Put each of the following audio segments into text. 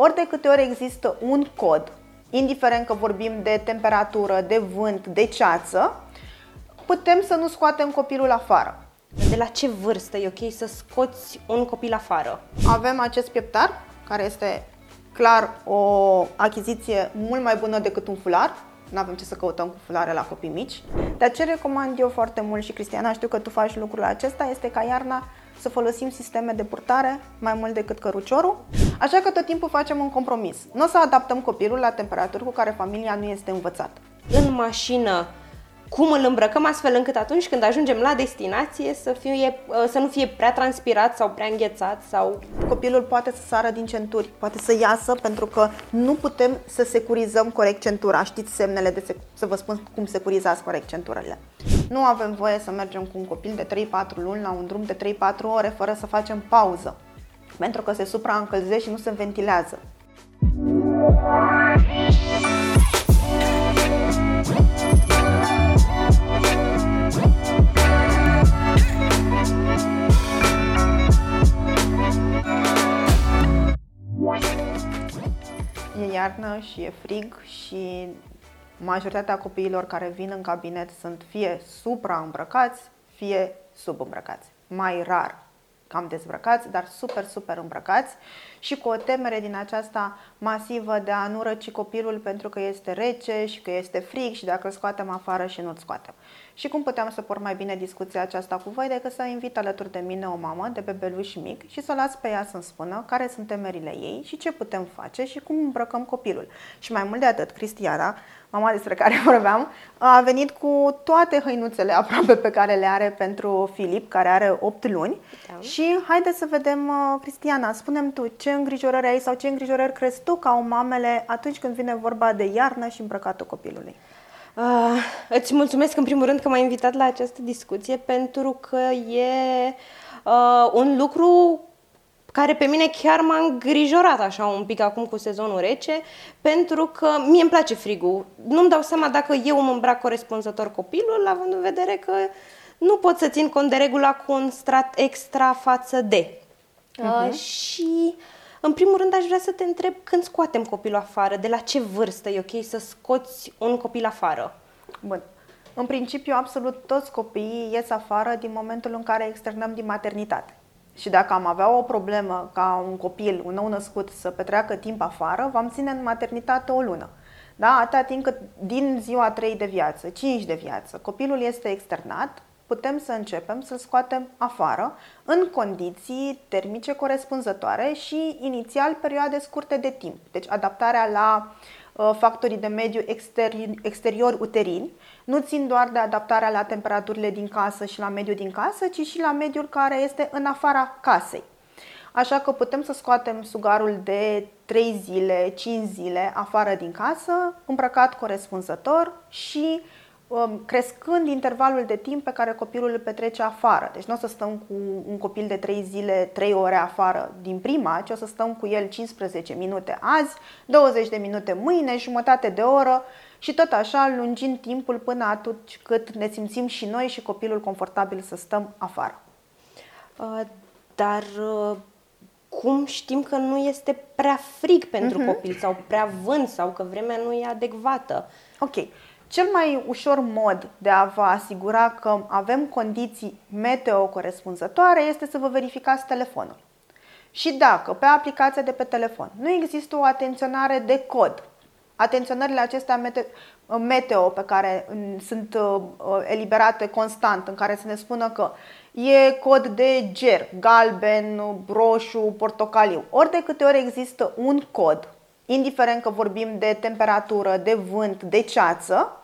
Ori de câte ori există un cod, indiferent că vorbim de temperatură, de vânt, de ceață, putem să nu scoatem copilul afară. De la ce vârstă e ok să scoți un copil afară? Avem acest pieptar, care este clar o achiziție mult mai bună decât un fular. Nu avem ce să căutăm cu fulare la copii mici. Dar ce recomand eu foarte mult și Cristiana, știu că tu faci lucrul acesta, este ca iarna să folosim sisteme de purtare mai mult decât căruciorul. Așa că tot timpul facem un compromis. Nu o să adaptăm copilul la temperaturi cu care familia nu este învățată. În mașină cum îl îmbrăcăm astfel încât atunci când ajungem la destinație să, fie, uh, să nu fie prea transpirat sau prea înghețat sau... Copilul poate să sară din centuri, poate să iasă pentru că nu putem să securizăm corect centura. Știți semnele de sec- să vă spun cum securizați corect centurele. Nu avem voie să mergem cu un copil de 3-4 luni la un drum de 3-4 ore fără să facem pauză, pentru că se supraîncălzește și nu se ventilează. E iarnă și e frig și majoritatea copiilor care vin în cabinet sunt fie supraîmbrăcați, fie subîmbrăcați. Mai rar cam dezbrăcați, dar super, super îmbrăcați și cu o temere din aceasta masivă de a nu răci copilul pentru că este rece și că este frig și dacă îl scoatem afară și nu-l scoatem. Și cum puteam să port mai bine discuția aceasta cu voi decât să invit alături de mine o mamă de bebeluș mic și să o las pe ea să-mi spună care sunt temerile ei și ce putem face și cum îmbrăcăm copilul. Și mai mult de atât, Cristiana, mama despre care vorbeam, a venit cu toate hăinuțele aproape pe care le are pentru Filip, care are 8 luni. Da. Și haideți să vedem, uh, Cristiana, spunem tu, ce îngrijorări ai sau ce îngrijorări crezi tu ca o mamele atunci când vine vorba de iarnă și îmbrăcatul copilului? Uh, îți mulțumesc în primul rând că m-ai invitat la această discuție pentru că e uh, un lucru care pe mine chiar m-a îngrijorat așa un pic acum cu sezonul rece, pentru că mie îmi place frigul. Nu-mi dau seama dacă eu îmi îmbrac corespunzător copilul, având în vedere că nu pot să țin cont de regula cu un strat extra față de. Uh-huh. Uh, și în primul rând aș vrea să te întreb când scoatem copilul afară, de la ce vârstă e ok să scoți un copil afară? Bun. În principiu, absolut toți copiii ies afară din momentul în care externăm din maternitate. Și dacă am avea o problemă ca un copil, un nou născut, să petreacă timp afară, v-am ține în maternitate o lună. Da? Atâta timp cât din ziua 3 de viață, 5 de viață, copilul este externat, putem să începem să-l scoatem afară în condiții termice corespunzătoare și inițial perioade scurte de timp. Deci adaptarea la uh, factorii de mediu exteri- exterior uterini nu țin doar de adaptarea la temperaturile din casă și la mediul din casă, ci și la mediul care este în afara casei. Așa că putem să scoatem sugarul de 3 zile, 5 zile afară din casă, îmbrăcat corespunzător și Um, crescând intervalul de timp pe care copilul îl petrece afară. Deci nu o să stăm cu un copil de 3 zile, 3 ore afară din prima, ci o să stăm cu el 15 minute azi, 20 de minute mâine, jumătate de oră și tot așa lungind timpul până atunci cât ne simțim și noi și copilul confortabil să stăm afară. Uh, dar uh, cum știm că nu este prea frig pentru uh-huh. copil sau prea vânt sau că vremea nu e adecvată? Ok. Cel mai ușor mod de a vă asigura că avem condiții meteo corespunzătoare este să vă verificați telefonul. Și dacă pe aplicația de pe telefon nu există o atenționare de cod, atenționările acestea meteo pe care sunt uh, eliberate constant, în care să ne spună că e cod de ger, galben, roșu, portocaliu. Ori de câte ori există un cod, indiferent că vorbim de temperatură, de vânt, de ceață,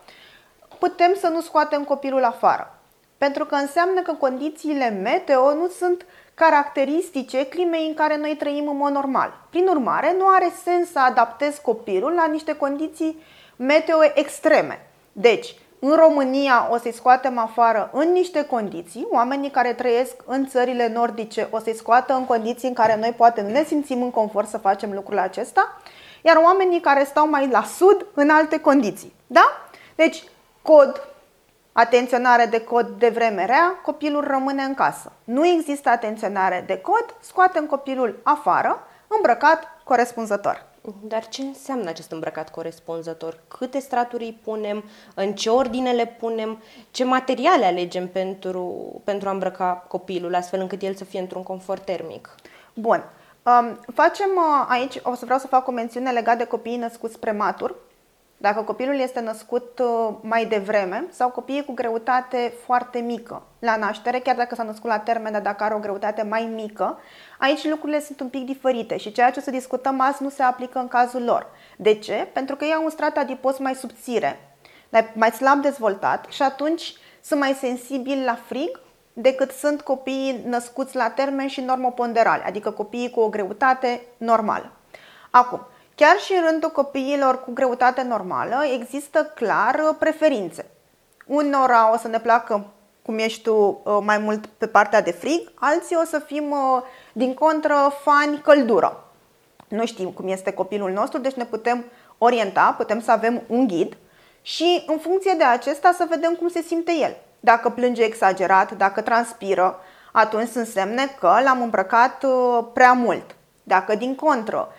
putem să nu scoatem copilul afară. Pentru că înseamnă că condițiile meteo nu sunt caracteristice climei în care noi trăim în mod normal. Prin urmare, nu are sens să adaptez copilul la niște condiții meteo extreme. Deci, în România o să-i scoatem afară în niște condiții, oamenii care trăiesc în țările nordice o să-i scoată în condiții în care noi poate nu ne simțim în confort să facem lucrul acesta, iar oamenii care stau mai la sud în alte condiții. Da? Deci, cod, atenționare de cod de vreme rea, copilul rămâne în casă. Nu există atenționare de cod, scoatem copilul afară, îmbrăcat corespunzător. Dar ce înseamnă acest îmbrăcat corespunzător? Câte straturi îi punem? În ce ordine le punem? Ce materiale alegem pentru, pentru a îmbrăca copilul, astfel încât el să fie într-un confort termic? Bun. Um, facem uh, aici, o să vreau să fac o mențiune legată de copiii născuți prematur. Dacă copilul este născut uh, mai devreme sau copiii cu greutate foarte mică la naștere, chiar dacă s-a născut la termen, dar dacă are o greutate mai mică, aici lucrurile sunt un pic diferite și ceea ce o să discutăm azi nu se aplică în cazul lor. De ce? Pentru că ei au un strat adipos mai subțire, mai slab dezvoltat și atunci sunt mai sensibili la frig decât sunt copiii născuți la termen și normoponderale, adică copiii cu o greutate normală. Acum, Chiar și în rândul copiilor cu greutate normală există clar uh, preferințe. Unora o să ne placă cum ești tu uh, mai mult pe partea de frig, alții o să fim uh, din contră fani căldură. Nu știm cum este copilul nostru, deci ne putem orienta, putem să avem un ghid și în funcție de acesta să vedem cum se simte el. Dacă plânge exagerat, dacă transpiră, atunci sunt semne că l-am îmbrăcat prea mult. Dacă din contră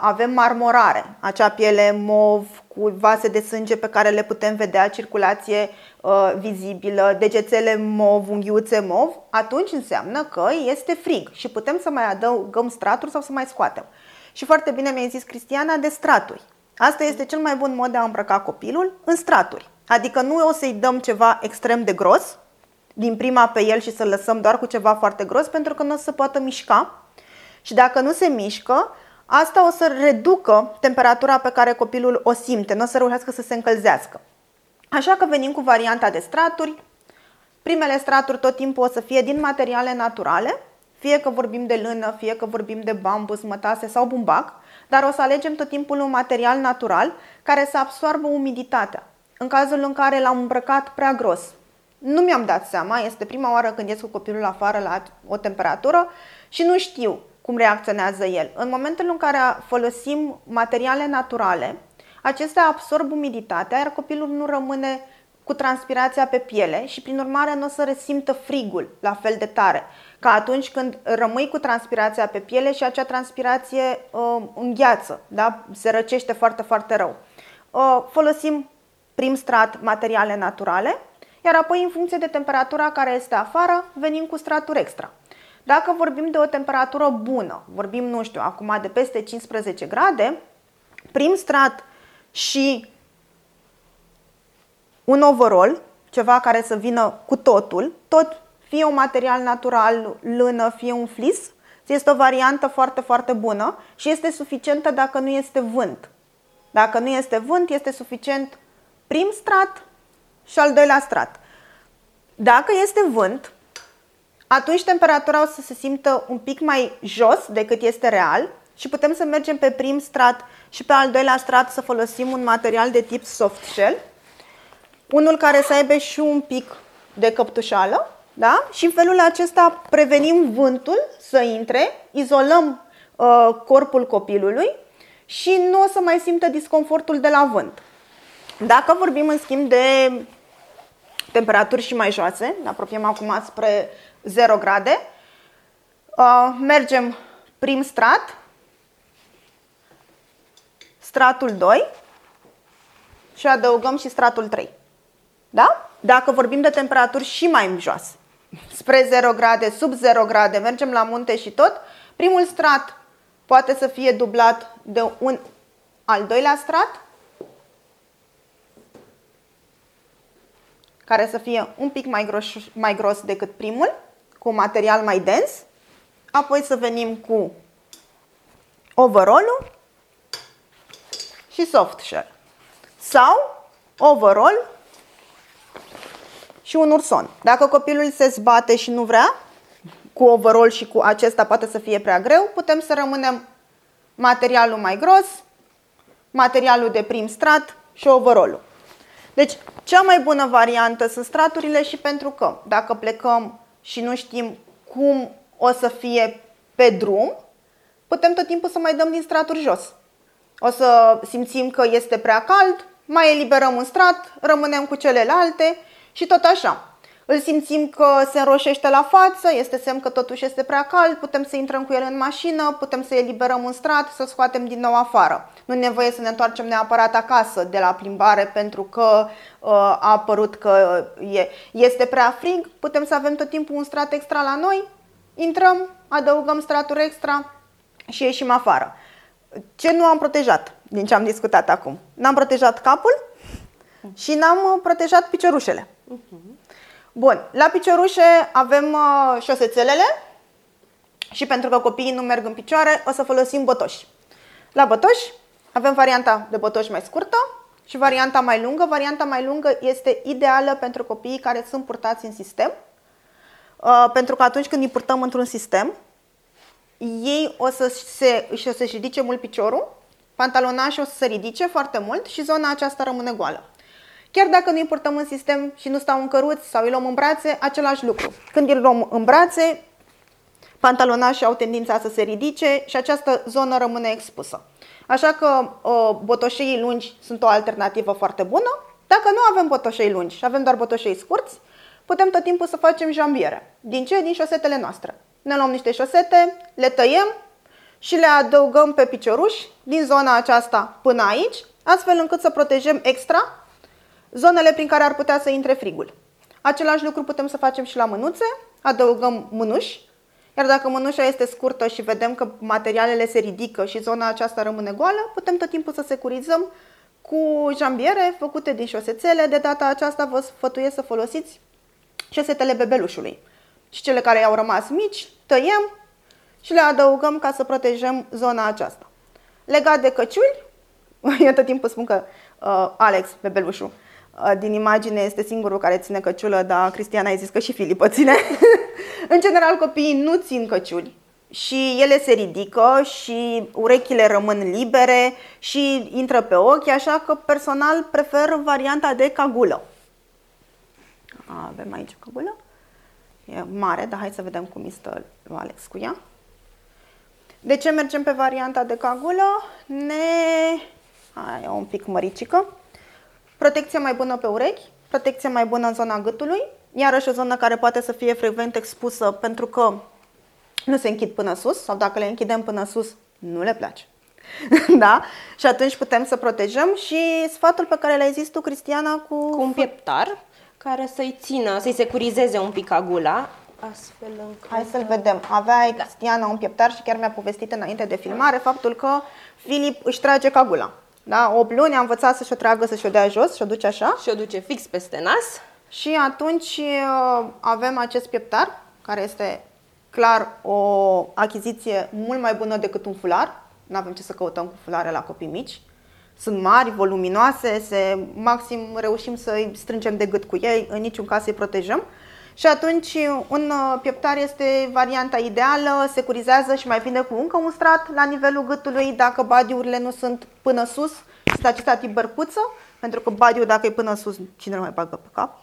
avem marmorare, acea piele mov cu vase de sânge pe care le putem vedea, circulație uh, vizibilă, degețele mov, unghiuțe mov, atunci înseamnă că este frig și putem să mai adăugăm straturi sau să mai scoatem. Și foarte bine mi-a zis Cristiana de straturi. Asta este cel mai bun mod de a îmbrăca copilul în straturi. Adică nu o să-i dăm ceva extrem de gros din prima pe el și să-l lăsăm doar cu ceva foarte gros pentru că nu o să poată mișca. Și dacă nu se mișcă, Asta o să reducă temperatura pe care copilul o simte, nu o să reușească să se încălzească. Așa că venim cu varianta de straturi. Primele straturi tot timpul o să fie din materiale naturale, fie că vorbim de lână, fie că vorbim de bambus, mătase sau bumbac, dar o să alegem tot timpul un material natural care să absorbă umiditatea. În cazul în care l-am îmbrăcat prea gros, nu mi-am dat seama, este prima oară când ies cu copilul afară la o temperatură și nu știu cum reacționează el. În momentul în care folosim materiale naturale, acestea absorb umiditatea, iar copilul nu rămâne cu transpirația pe piele și prin urmare nu o să resimtă frigul la fel de tare ca atunci când rămâi cu transpirația pe piele și acea transpirație uh, îngheață, da? se răcește foarte, foarte rău. Uh, folosim prim strat materiale naturale, iar apoi în funcție de temperatura care este afară, venim cu straturi extra. Dacă vorbim de o temperatură bună, vorbim, nu știu, acum de peste 15 grade, prim strat și un overall, ceva care să vină cu totul, tot fie un material natural, lână, fie un flis, este o variantă foarte, foarte bună și este suficientă dacă nu este vânt. Dacă nu este vânt, este suficient prim strat și al doilea strat. Dacă este vânt, atunci temperatura o să se simtă un pic mai jos decât este real și putem să mergem pe prim strat și pe al doilea strat să folosim un material de tip soft shell, unul care să aibă și un pic de căptușală, da? Și în felul acesta prevenim vântul să intre, izolăm uh, corpul copilului și nu o să mai simtă disconfortul de la vânt. Dacă vorbim în schimb de temperaturi și mai joase, ne apropiem acum spre 0 grade. Uh, mergem prim strat, stratul 2 și adăugăm și stratul 3. Da? Dacă vorbim de temperaturi și mai joase, spre 0 grade, sub 0 grade, mergem la munte și tot, primul strat poate să fie dublat de un al doilea strat, care să fie un pic mai gros, mai gros decât primul cu material mai dens, apoi să venim cu overall și soft shell. Sau overall și un urson. Dacă copilul se zbate și nu vrea, cu overall și cu acesta poate să fie prea greu, putem să rămânem materialul mai gros, materialul de prim strat și overall Deci, cea mai bună variantă sunt straturile și pentru că dacă plecăm și nu știm cum o să fie pe drum, putem tot timpul să mai dăm din straturi jos. O să simțim că este prea cald, mai eliberăm un strat, rămânem cu celelalte și tot așa. Îl simțim că se înroșește la față, este semn că totuși este prea cald, putem să intrăm cu el în mașină, putem să eliberăm un strat, să scoatem din nou afară. Nu e nevoie să ne întoarcem neapărat acasă de la plimbare pentru că uh, a apărut că e, este prea frig, putem să avem tot timpul un strat extra la noi, intrăm, adăugăm straturi extra și ieșim afară. Ce nu am protejat din ce am discutat acum? N-am protejat capul și n-am protejat piciorușele. Uh-huh. Bun, la piciorușe avem uh, șosețelele și pentru că copiii nu merg în picioare, o să folosim botoși. La botoși avem varianta de botoși mai scurtă și varianta mai lungă. Varianta mai lungă este ideală pentru copiii care sunt purtați în sistem, uh, pentru că atunci când îi purtăm într-un sistem, ei o să se, și o să-și ridice mult piciorul, pantalonașul o să se ridice foarte mult și zona aceasta rămâne goală. Chiar dacă nu îi purtăm în sistem și nu stau în căruți sau îi luăm în brațe, același lucru. Când îi luăm în brațe, pantalonașii au tendința să se ridice și această zonă rămâne expusă. Așa că uh, botoșei lungi sunt o alternativă foarte bună. Dacă nu avem botoșei lungi și avem doar botoșei scurți, putem tot timpul să facem jambiere. Din ce? Din șosetele noastre. Ne luăm niște șosete, le tăiem și le adăugăm pe picioruși din zona aceasta până aici, astfel încât să protejăm extra zonele prin care ar putea să intre frigul. Același lucru putem să facem și la mânuțe, adăugăm mânuși, iar dacă mânușa este scurtă și vedem că materialele se ridică și zona aceasta rămâne goală, putem tot timpul să securizăm cu jambiere făcute din șosețele. De data aceasta vă sfătuiesc să folosiți șosetele bebelușului. Și cele care au rămas mici, tăiem și le adăugăm ca să protejăm zona aceasta. Legat de căciuli, eu tot timpul spun că uh, Alex, bebelușul, Uh, din imagine este singurul care ține căciulă, dar Cristiana a zis că și Filip o ține. în general, copiii nu țin căciuli și ele se ridică și urechile rămân libere și intră pe ochi, așa că personal prefer varianta de cagulă. Avem aici cagulă. E mare, dar hai să vedem cum stă lui Alex cu ea. De ce mergem pe varianta de cagulă? Ne... Hai, un pic măricică protecție mai bună pe urechi, protecție mai bună în zona gâtului, iarăși o zonă care poate să fie frecvent expusă pentru că nu se închid până sus sau dacă le închidem până sus, nu le place. da? Și atunci putem să protejăm și sfatul pe care l-ai zis tu, Cristiana, cu... Cu un pieptar care să-i țină, să-i securizeze un pic agula, astfel încât... Hai să-l vedem. Avea da. Cristiana un pieptar și chiar mi-a povestit înainte de filmare faptul că Filip își trage cagula. Da? 8 luni a învățat să-și o tragă, să-și o dea jos și o duce așa. Și o duce fix peste nas. Și atunci uh, avem acest pieptar, care este clar o achiziție mult mai bună decât un fular. Nu avem ce să căutăm cu fulare la copii mici. Sunt mari, voluminoase, se, maxim reușim să-i strângem de gât cu ei, în niciun caz să-i protejăm. Și atunci un uh, pieptar este varianta ideală, securizează și mai vine cu încă un strat la nivelul gâtului dacă badiurile nu sunt până sus, sunt acestea tip bărcuță, pentru că badiul dacă e până sus, cine nu mai bagă pe cap?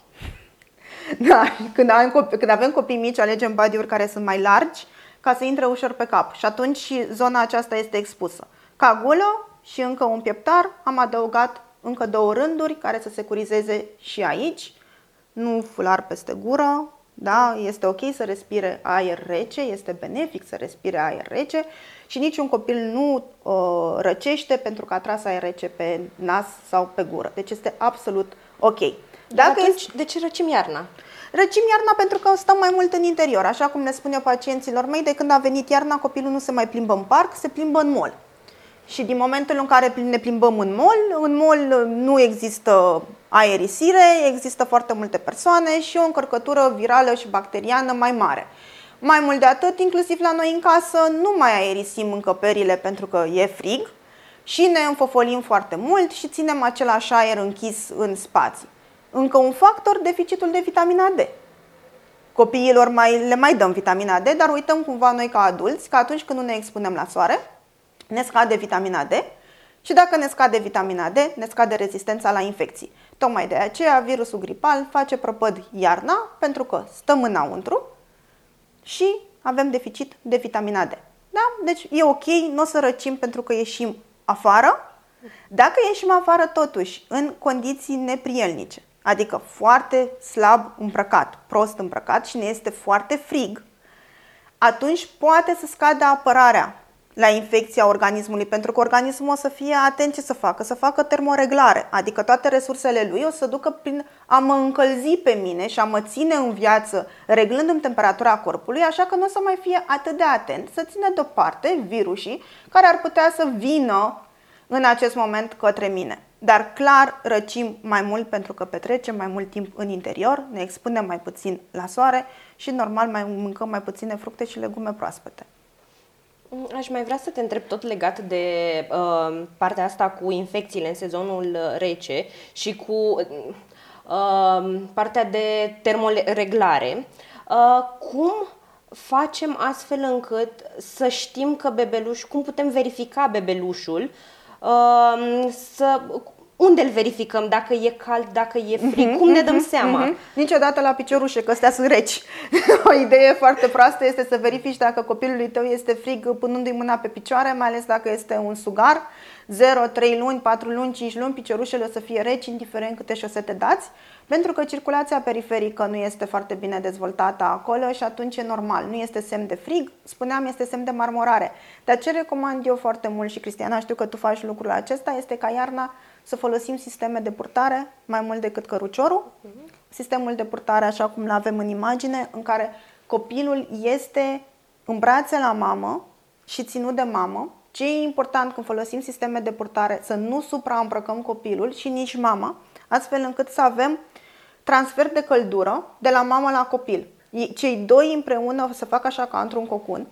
Da, când avem, copii, când avem copii mici, alegem badiuri care sunt mai largi ca să intre ușor pe cap și atunci zona aceasta este expusă. Ca gulă și încă un pieptar, am adăugat încă două rânduri care să securizeze și aici nu fular peste gură, da? Este ok să respire aer rece, este benefic să respire aer rece și niciun copil nu uh, răcește pentru că a tras aer rece pe nas sau pe gură. Deci este absolut ok. Dacă atunci, este... de ce răcim iarna? Răcim iarna pentru că stăm mai mult în interior. Așa cum ne spune pacienților mei, de când a venit iarna, copilul nu se mai plimbă în parc, se plimbă în mall. Și din momentul în care ne plimbăm în mall, în mall nu există aerisire, există foarte multe persoane și o încărcătură virală și bacteriană mai mare. Mai mult de atât, inclusiv la noi în casă, nu mai aerisim încăperile pentru că e frig și ne înfofolim foarte mult și ținem același aer închis în spații. Încă un factor, deficitul de vitamina D. Copiilor mai, le mai dăm vitamina D, dar uităm cumva noi ca adulți că atunci când nu ne expunem la soare, ne scade vitamina D și dacă ne scade vitamina D, ne scade rezistența la infecții. Tocmai de aceea virusul gripal face prăpăd iarna pentru că stăm înăuntru și avem deficit de vitamina D. Da? Deci e ok, nu o să răcim pentru că ieșim afară. Dacă ieșim afară totuși în condiții neprielnice, adică foarte slab îmbrăcat, prost îmbrăcat și ne este foarte frig, atunci poate să scadă apărarea la infecția organismului, pentru că organismul o să fie atent ce să facă, să facă termoreglare, adică toate resursele lui o să ducă prin a mă încălzi pe mine și a mă ține în viață, reglându-mi temperatura corpului, așa că nu o să mai fie atât de atent să țină deoparte virusii care ar putea să vină în acest moment către mine. Dar clar răcim mai mult pentru că petrecem mai mult timp în interior, ne expunem mai puțin la soare și normal mai mâncăm mai puține fructe și legume proaspete. Mm, aș mai vrea să te întreb tot legat de uh, partea asta cu infecțiile în sezonul rece și cu uh, partea de termoreglare. Uh, cum facem astfel încât să știm că bebeluș, cum putem verifica bebelușul, uh, să, unde îl verificăm? Dacă e cald, dacă e frig? Uh-huh, Cum ne dăm uh-huh, seama? Uh-huh. Niciodată la piciorușe, că astea sunt reci. o idee foarte proastă este să verifici dacă copilului tău este frig punându-i mâna pe picioare, mai ales dacă este un sugar. 0, 3 luni, 4 luni, 5 luni, piciorușele o să fie reci, indiferent câte șosete dați, pentru că circulația periferică nu este foarte bine dezvoltată acolo și atunci e normal. Nu este semn de frig, spuneam, este semn de marmorare. Dar ce recomand eu foarte mult și Cristiana, știu că tu faci lucrul acesta, este ca iarna să folosim sisteme de purtare mai mult decât căruciorul. Uh-huh. Sistemul de purtare, așa cum l avem în imagine, în care copilul este în brațe la mamă și ținut de mamă. Ce e important când folosim sisteme de purtare? Să nu supraîmbrăcăm copilul și nici mama, astfel încât să avem transfer de căldură de la mamă la copil. Cei doi împreună să facă așa ca într-un cocun,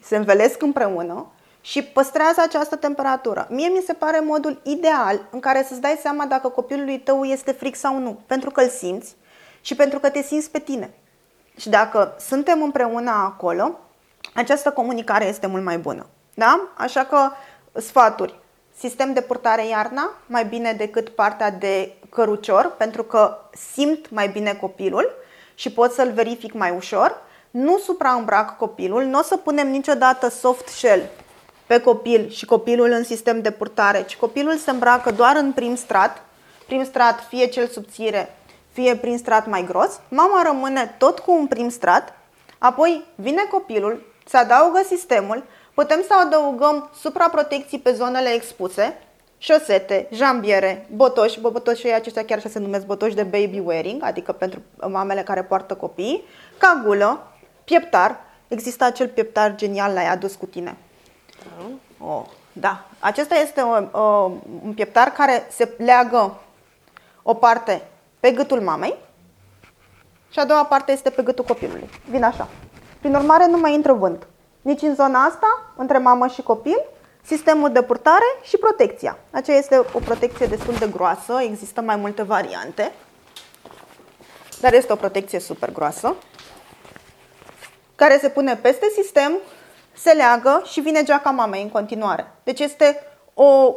se învelesc împreună și păstrează această temperatură. Mie mi se pare modul ideal în care să-ți dai seama dacă copilului tău este fric sau nu, pentru că îl simți și pentru că te simți pe tine. Și dacă suntem împreună acolo, această comunicare este mult mai bună. Da? Așa că sfaturi. Sistem de purtare iarna, mai bine decât partea de cărucior, pentru că simt mai bine copilul și pot să-l verific mai ușor. Nu supraîmbrac copilul, nu o să punem niciodată soft shell pe copil și copilul în sistem de purtare, ci copilul se îmbracă doar în prim strat, prim strat fie cel subțire, fie prim strat mai gros, mama rămâne tot cu un prim strat, apoi vine copilul, se adaugă sistemul, putem să adăugăm supraprotecții pe zonele expuse, șosete, jambiere, botoși, botoșii aceștia chiar și se numesc botoși de baby wearing, adică pentru mamele care poartă copii, cagulă, pieptar, există acel pieptar genial la adus cu tine. Oh, da. Acesta este o, o, un pieptar care se leagă o parte pe gâtul mamei și a doua parte este pe gâtul copilului. Vine așa. Prin urmare, nu mai intră vânt. Nici în zona asta, între mamă și copil, sistemul de purtare și protecția. Aceea este o protecție destul de groasă, există mai multe variante, dar este o protecție super groasă, care se pune peste sistem se leagă și vine geaca mamei în continuare. Deci este o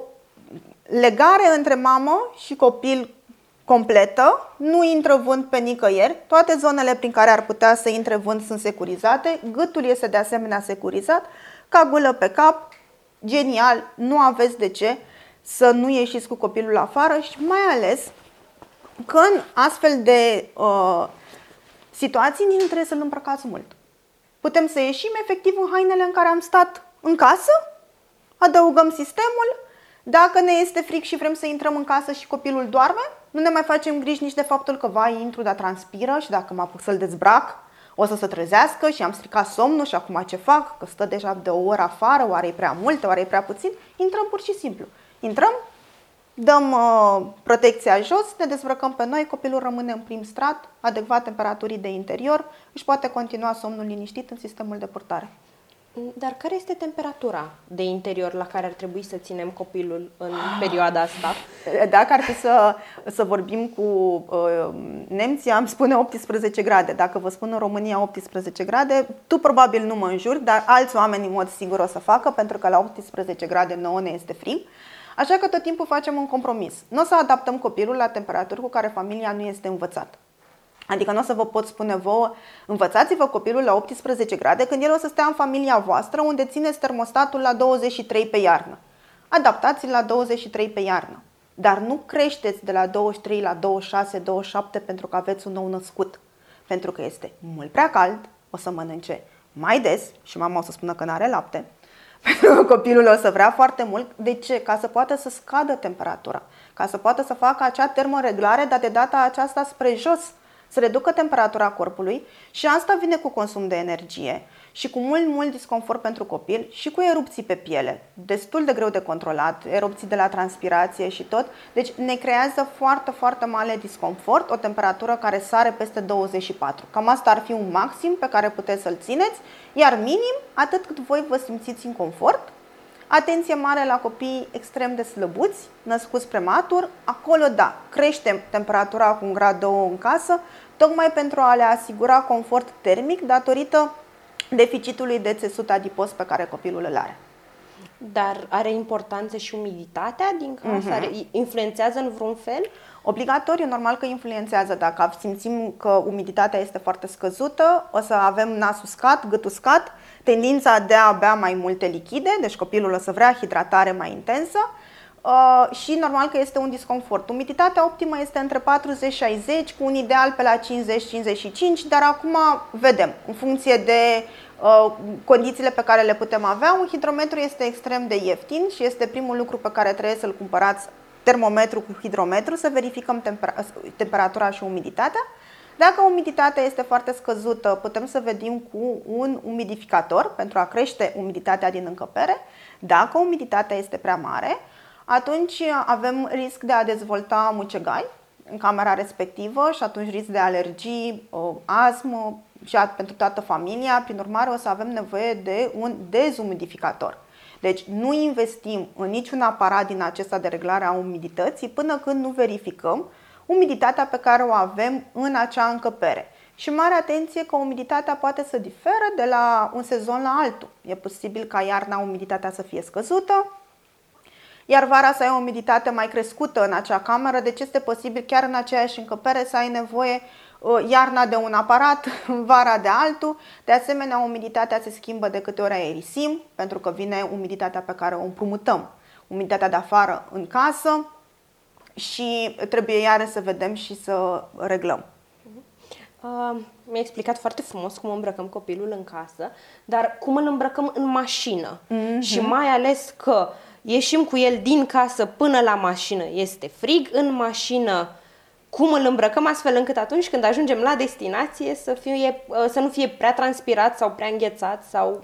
legare între mamă și copil completă, nu intră vânt pe nicăieri, toate zonele prin care ar putea să intre vânt sunt securizate, gâtul este de asemenea securizat, cagulă pe cap, genial, nu aveți de ce să nu ieșiți cu copilul afară și mai ales că în astfel de uh, situații nici nu trebuie să-l îmbrăcați mult. Putem să ieșim efectiv în hainele în care am stat în casă, adăugăm sistemul, dacă ne este fric și vrem să intrăm în casă și copilul doarme, nu ne mai facem griji nici de faptul că, vai, intru, dar transpiră și dacă mă apuc să-l dezbrac, o să se trezească și am stricat somnul și acum ce fac? Că stă deja de o oră afară, oare e prea mult, oare e prea puțin? Intrăm pur și simplu. Intrăm, dăm uh, protecția jos, ne dezbrăcăm pe noi, copilul rămâne în prim strat, adecvat temperaturii de interior, își poate continua somnul liniștit în sistemul de purtare. Dar care este temperatura de interior la care ar trebui să ținem copilul în perioada asta? Dacă ar fi să, să vorbim cu uh, nemții, am spune 18 grade. Dacă vă spun în România 18 grade, tu probabil nu mă înjuri, dar alți oameni în mod sigur o să facă, pentru că la 18 grade nouă ne este frig. Așa că tot timpul facem un compromis. Nu o să adaptăm copilul la temperaturi cu care familia nu este învățată. Adică nu o să vă pot spune vouă, învățați-vă copilul la 18 grade când el o să stea în familia voastră unde țineți termostatul la 23 pe iarnă. Adaptați-l la 23 pe iarnă. dar nu creșteți de la 23 la 26, 27 pentru că aveți un nou născut. Pentru că este mult prea cald, o să mănânce mai des și mama o să spună că nu are lapte, pentru că copilul o să vrea foarte mult. De ce? Ca să poată să scadă temperatura, ca să poată să facă acea termoreglare, dar de data aceasta spre jos, să reducă temperatura corpului și asta vine cu consum de energie și cu mult, mult disconfort pentru copil și cu erupții pe piele, destul de greu de controlat, erupții de la transpirație și tot. Deci ne creează foarte, foarte mare disconfort, o temperatură care sare peste 24. Cam asta ar fi un maxim pe care puteți să-l țineți, iar minim atât cât voi vă simțiți în confort. Atenție mare la copii extrem de slăbuți, născuți prematur. Acolo, da, creștem temperatura cu un grad 2 în casă, tocmai pentru a le asigura confort termic datorită deficitului de țesut adipos pe care copilul îl are. Dar are importanță și umiditatea din casă? Uh-huh. Are, influențează în vreun fel? Obligatoriu, normal că influențează. Dacă simțim că umiditatea este foarte scăzută, o să avem nasul uscat, gâtul uscat, tendința de a bea mai multe lichide, deci copilul o să vrea hidratare mai intensă Uh, și normal că este un disconfort. Umiditatea optimă este între 40-60, cu un ideal pe la 50-55, dar acum vedem, în funcție de uh, condițiile pe care le putem avea, un hidrometru este extrem de ieftin și este primul lucru pe care trebuie să-l cumpărați termometru cu hidrometru, să verificăm tempera- temperatura și umiditatea. Dacă umiditatea este foarte scăzută, putem să vedem cu un umidificator pentru a crește umiditatea din încăpere. Dacă umiditatea este prea mare, atunci avem risc de a dezvolta mucegai în camera respectivă și atunci risc de alergii, astmă și pentru toată familia. Prin urmare, o să avem nevoie de un dezumidificator. Deci nu investim în niciun aparat din acesta de reglare a umidității până când nu verificăm umiditatea pe care o avem în acea încăpere. Și mare atenție că umiditatea poate să diferă de la un sezon la altul. E posibil ca iarna umiditatea să fie scăzută, iar vara să ai o umiditate mai crescută în acea cameră, deci este posibil chiar în aceeași încăpere să ai nevoie uh, iarna de un aparat, vara de altul. De asemenea, umiditatea se schimbă de câte ori aerisim, pentru că vine umiditatea pe care o împrumutăm, umiditatea de afară în casă și trebuie iară să vedem și să reglăm. Uh, mi-a explicat foarte frumos cum îmbrăcăm copilul în casă, dar cum îl îmbrăcăm în mașină. Mm-hmm. Și mai ales că uh, ieșim cu el din casă până la mașină, este frig în mașină, cum îl îmbrăcăm astfel încât atunci când ajungem la destinație să, fie, să nu fie prea transpirat sau prea înghețat sau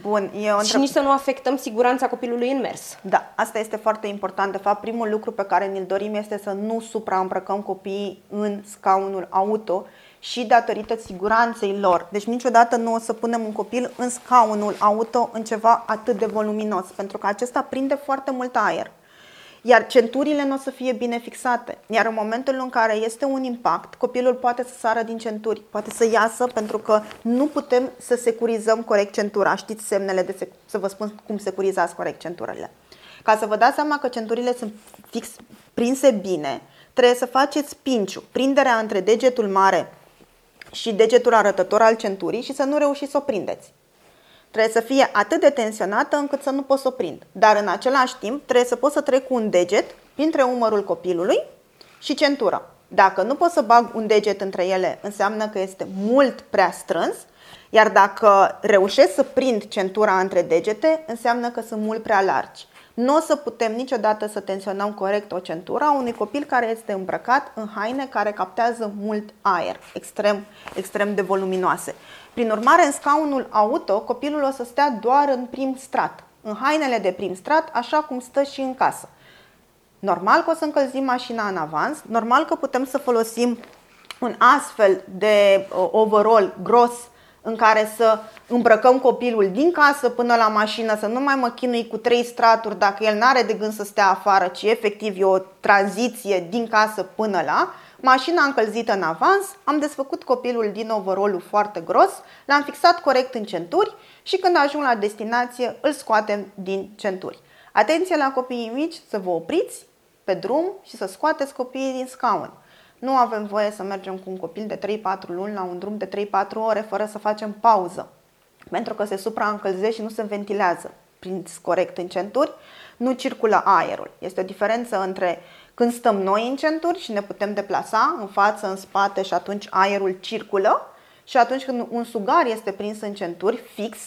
Bun, e o și nici să nu afectăm siguranța copilului în mers. Da, asta este foarte important. De fapt, primul lucru pe care ne-l dorim este să nu supraîmbrăcăm copiii în scaunul auto și datorită siguranței lor. Deci niciodată nu o să punem un copil în scaunul auto în ceva atât de voluminos, pentru că acesta prinde foarte mult aer. Iar centurile nu o să fie bine fixate. Iar în momentul în care este un impact, copilul poate să sară din centuri, poate să iasă pentru că nu putem să securizăm corect centura. Știți semnele de sec- să vă spun cum securizați corect centurile. Ca să vă dați seama că centurile sunt fix prinse bine, trebuie să faceți pinciu, prinderea între degetul mare și degetul arătător al centurii și să nu reușiți să o prindeți. Trebuie să fie atât de tensionată încât să nu pot să o prind. Dar în același timp trebuie să pot să trec cu un deget printre umărul copilului și centura. Dacă nu pot să bag un deget între ele, înseamnă că este mult prea strâns, iar dacă reușesc să prind centura între degete, înseamnă că sunt mult prea largi. Nu o să putem niciodată să tensionăm corect o centură a unui copil care este îmbrăcat în haine care captează mult aer, extrem, extrem de voluminoase. Prin urmare, în scaunul auto, copilul o să stea doar în prim strat, în hainele de prim strat, așa cum stă și în casă. Normal că o să încălzim mașina în avans, normal că putem să folosim un astfel de uh, overall gros în care să îmbrăcăm copilul din casă până la mașină, să nu mai mă chinui cu trei straturi dacă el nu are de gând să stea afară, ci efectiv e o tranziție din casă până la, mașina încălzită în avans, am desfăcut copilul din overolul foarte gros, l-am fixat corect în centuri și când ajung la destinație îl scoatem din centuri. Atenție la copiii mici să vă opriți pe drum și să scoateți copiii din scaun. Nu avem voie să mergem cu un copil de 3-4 luni la un drum de 3-4 ore fără să facem pauză, pentru că se supraîncălzește și nu se ventilează prins corect în centuri, nu circulă aerul. Este o diferență între când stăm noi în centuri și ne putem deplasa în față, în spate și atunci aerul circulă și atunci când un sugar este prins în centuri fix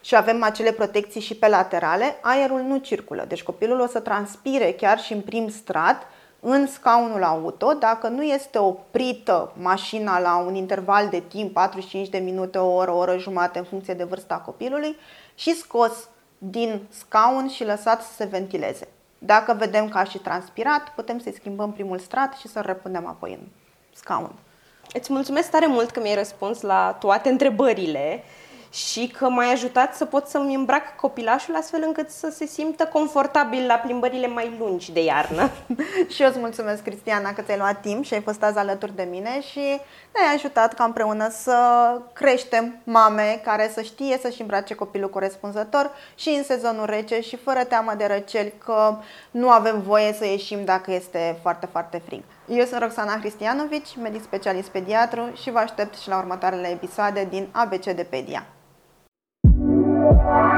și avem acele protecții și pe laterale, aerul nu circulă. Deci copilul o să transpire chiar și în prim strat în scaunul auto, dacă nu este oprită mașina la un interval de timp, 45 de minute, o oră, o oră jumate, în funcție de vârsta copilului, și scos din scaun și lăsat să se ventileze. Dacă vedem că a și transpirat, putem să-i schimbăm primul strat și să-l repunem apoi în scaun. Îți mulțumesc tare mult că mi-ai răspuns la toate întrebările și că m-ai ajutat să pot să-mi îmbrac copilașul astfel încât să se simtă confortabil la plimbările mai lungi de iarnă. și eu îți mulțumesc, Cristiana, că ți-ai luat timp și ai fost azi alături de mine și ne-ai ajutat ca împreună să creștem mame care să știe să-și îmbrace copilul corespunzător și în sezonul rece și fără teamă de răceli că nu avem voie să ieșim dacă este foarte, foarte frig. Eu sunt Roxana Cristianovici, medic specialist pediatru și vă aștept și la următoarele episoade din ABC de Pedia. Bye.